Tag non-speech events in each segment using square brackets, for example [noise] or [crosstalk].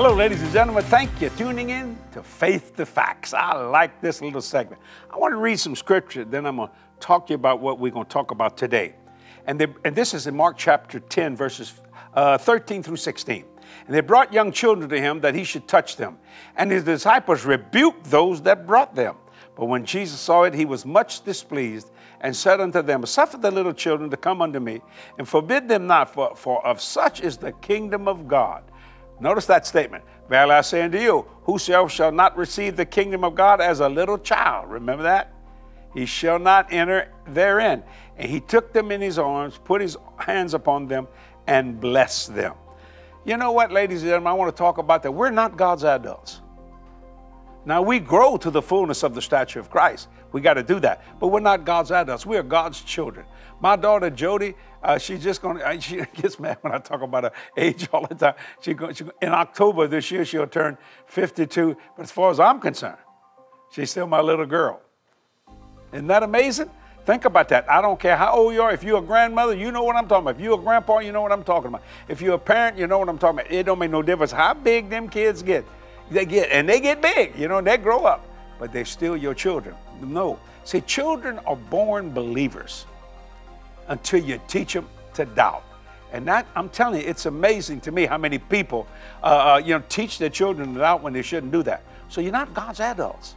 Hello, ladies and gentlemen. Thank you tuning in to Faith to Facts. I like this little segment. I want to read some scripture, then I'm going to talk to you about what we're going to talk about today. And, they, and this is in Mark chapter 10, verses uh, 13 through 16. And they brought young children to him that he should touch them. And his disciples rebuked those that brought them. But when Jesus saw it, he was much displeased and said unto them, Suffer the little children to come unto me, and forbid them not, for, for of such is the kingdom of God. Notice that statement. Verily I say unto you, whosoever shall not receive the kingdom of God as a little child, remember that? He shall not enter therein. And he took them in his arms, put his hands upon them, and blessed them. You know what, ladies and gentlemen, I want to talk about that. We're not God's adults. Now, we grow to the fullness of the stature of Christ. We got to do that. But we're not God's adults. We are God's children. My daughter, Jody, uh, she's just going [laughs] to, she gets mad when I talk about her age all the time. She, go, she In October this year, she'll turn 52. But as far as I'm concerned, she's still my little girl. Isn't that amazing? Think about that. I don't care how old you are. If you're a grandmother, you know what I'm talking about. If you're a grandpa, you know what I'm talking about. If you're a parent, you know what I'm talking about. It don't make no difference how big them kids get. They get, and they get big, you know, they grow up, but they're still your children. No. See, children are born believers until you teach them to doubt. And that, I'm telling you, it's amazing to me how many people, uh, uh, you know, teach their children to doubt when they shouldn't do that. So you're not God's adults.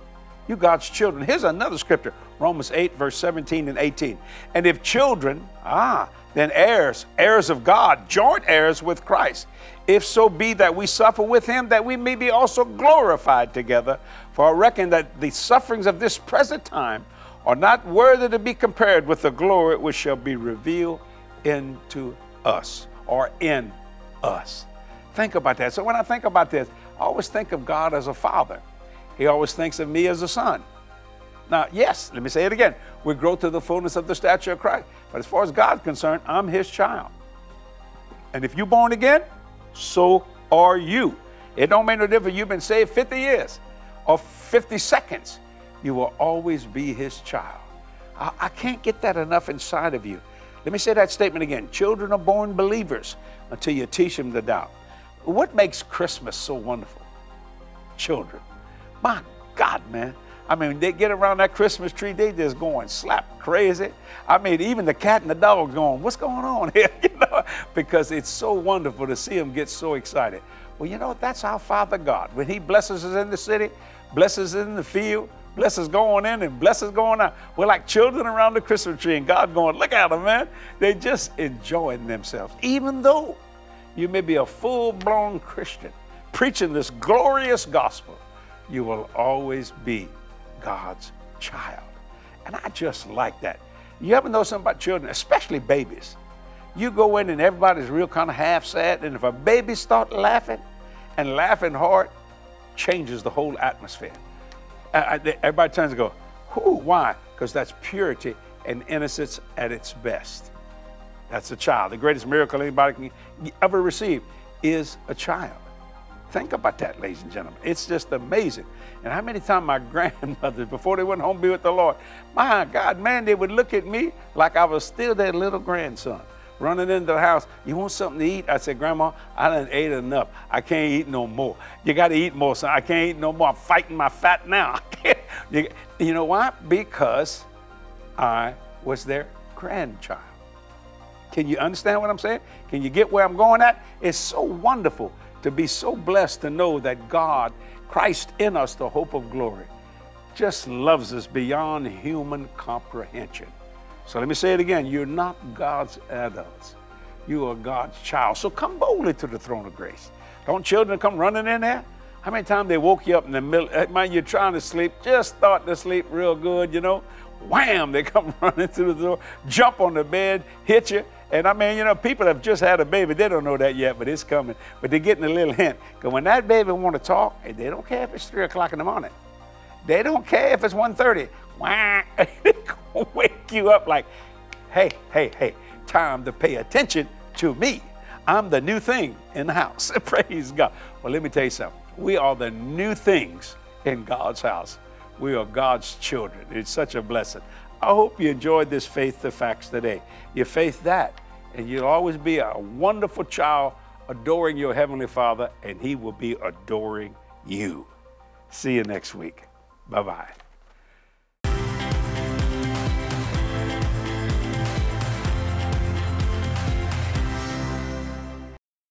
You're God's children. Here's another scripture, Romans 8, verse 17 and 18. And if children, ah, then heirs, heirs of God, joint heirs with Christ. If so be that we suffer with him, that we may be also glorified together. For I reckon that the sufferings of this present time are not worthy to be compared with the glory which shall be revealed into us or in us. Think about that. So when I think about this, I always think of God as a father. He always thinks of me as a son. Now, yes, let me say it again. We grow to the fullness of the stature of Christ. But as far as God's concerned, I'm his child. And if you're born again, so are you. It don't make no difference. You've been saved 50 years or 50 seconds you will always be his child. I, I can't get that enough inside of you. Let me say that statement again. Children are born believers until you teach them to doubt. What makes Christmas so wonderful? Children. My God, man. I mean, they get around that Christmas tree, they just going slap crazy. I mean, even the cat and the dog going, what's going on [laughs] here? [laughs] you know, because it's so wonderful to see them get so excited. Well, you know, that's our Father God. When He blesses us in the city, blesses us in the field, blesses going in and blessings going out. We're like children around the Christmas tree, and God going, look at them, man. They just enjoying themselves. Even though you may be a full blown Christian preaching this glorious gospel, you will always be God's child. And I just like that. You ever know something about children, especially babies? You go in and everybody's real kind of half sad, and if a baby start laughing and laughing hard, changes the whole atmosphere uh, uh, everybody turns to go, who? Why? Because that's purity and innocence at its best. That's a child. The greatest miracle anybody can ever receive is a child. Think about that, ladies and gentlemen. It's just amazing. And how many times my [laughs] grandmothers, before they went home to be with the Lord, my God, man, they would look at me like I was still their little grandson running into the house. You want something to eat? I said, Grandma, I done ate enough. I can't eat no more. You got to eat more, son. I can't eat no more. I'm fighting my fat now. [laughs] you, you know why? Because I was their grandchild. Can you understand what I'm saying? Can you get where I'm going at? It's so wonderful to be so blessed to know that God, Christ in us, the hope of glory, just loves us beyond human comprehension. So let me say it again. You're not God's adults. You are God's child. So come boldly to the throne of grace. Don't children come running in there? How many times they woke you up in the middle, eh, man, you're trying to sleep, just start to sleep real good, you know? Wham, they come [laughs] running through the door, jump on the bed, hit you. And I mean, you know, people have just had a baby. They don't know that yet, but it's coming. But they're getting a little hint. Because when that baby want to talk, eh, they don't care if it's 3 o'clock in the morning. They don't care if it's 1.30. Wah, [laughs] they gonna wake you up like, hey, hey, hey, time to pay attention to me. I'm the new thing in the house. [laughs] Praise God. Well, let me tell you something. We are the new things in God's house. We are God's children. It's such a blessing. I hope you enjoyed this Faith the Facts today. You faith that, and you'll always be a wonderful child adoring your Heavenly Father, and He will be adoring you. See you next week. Bye bye.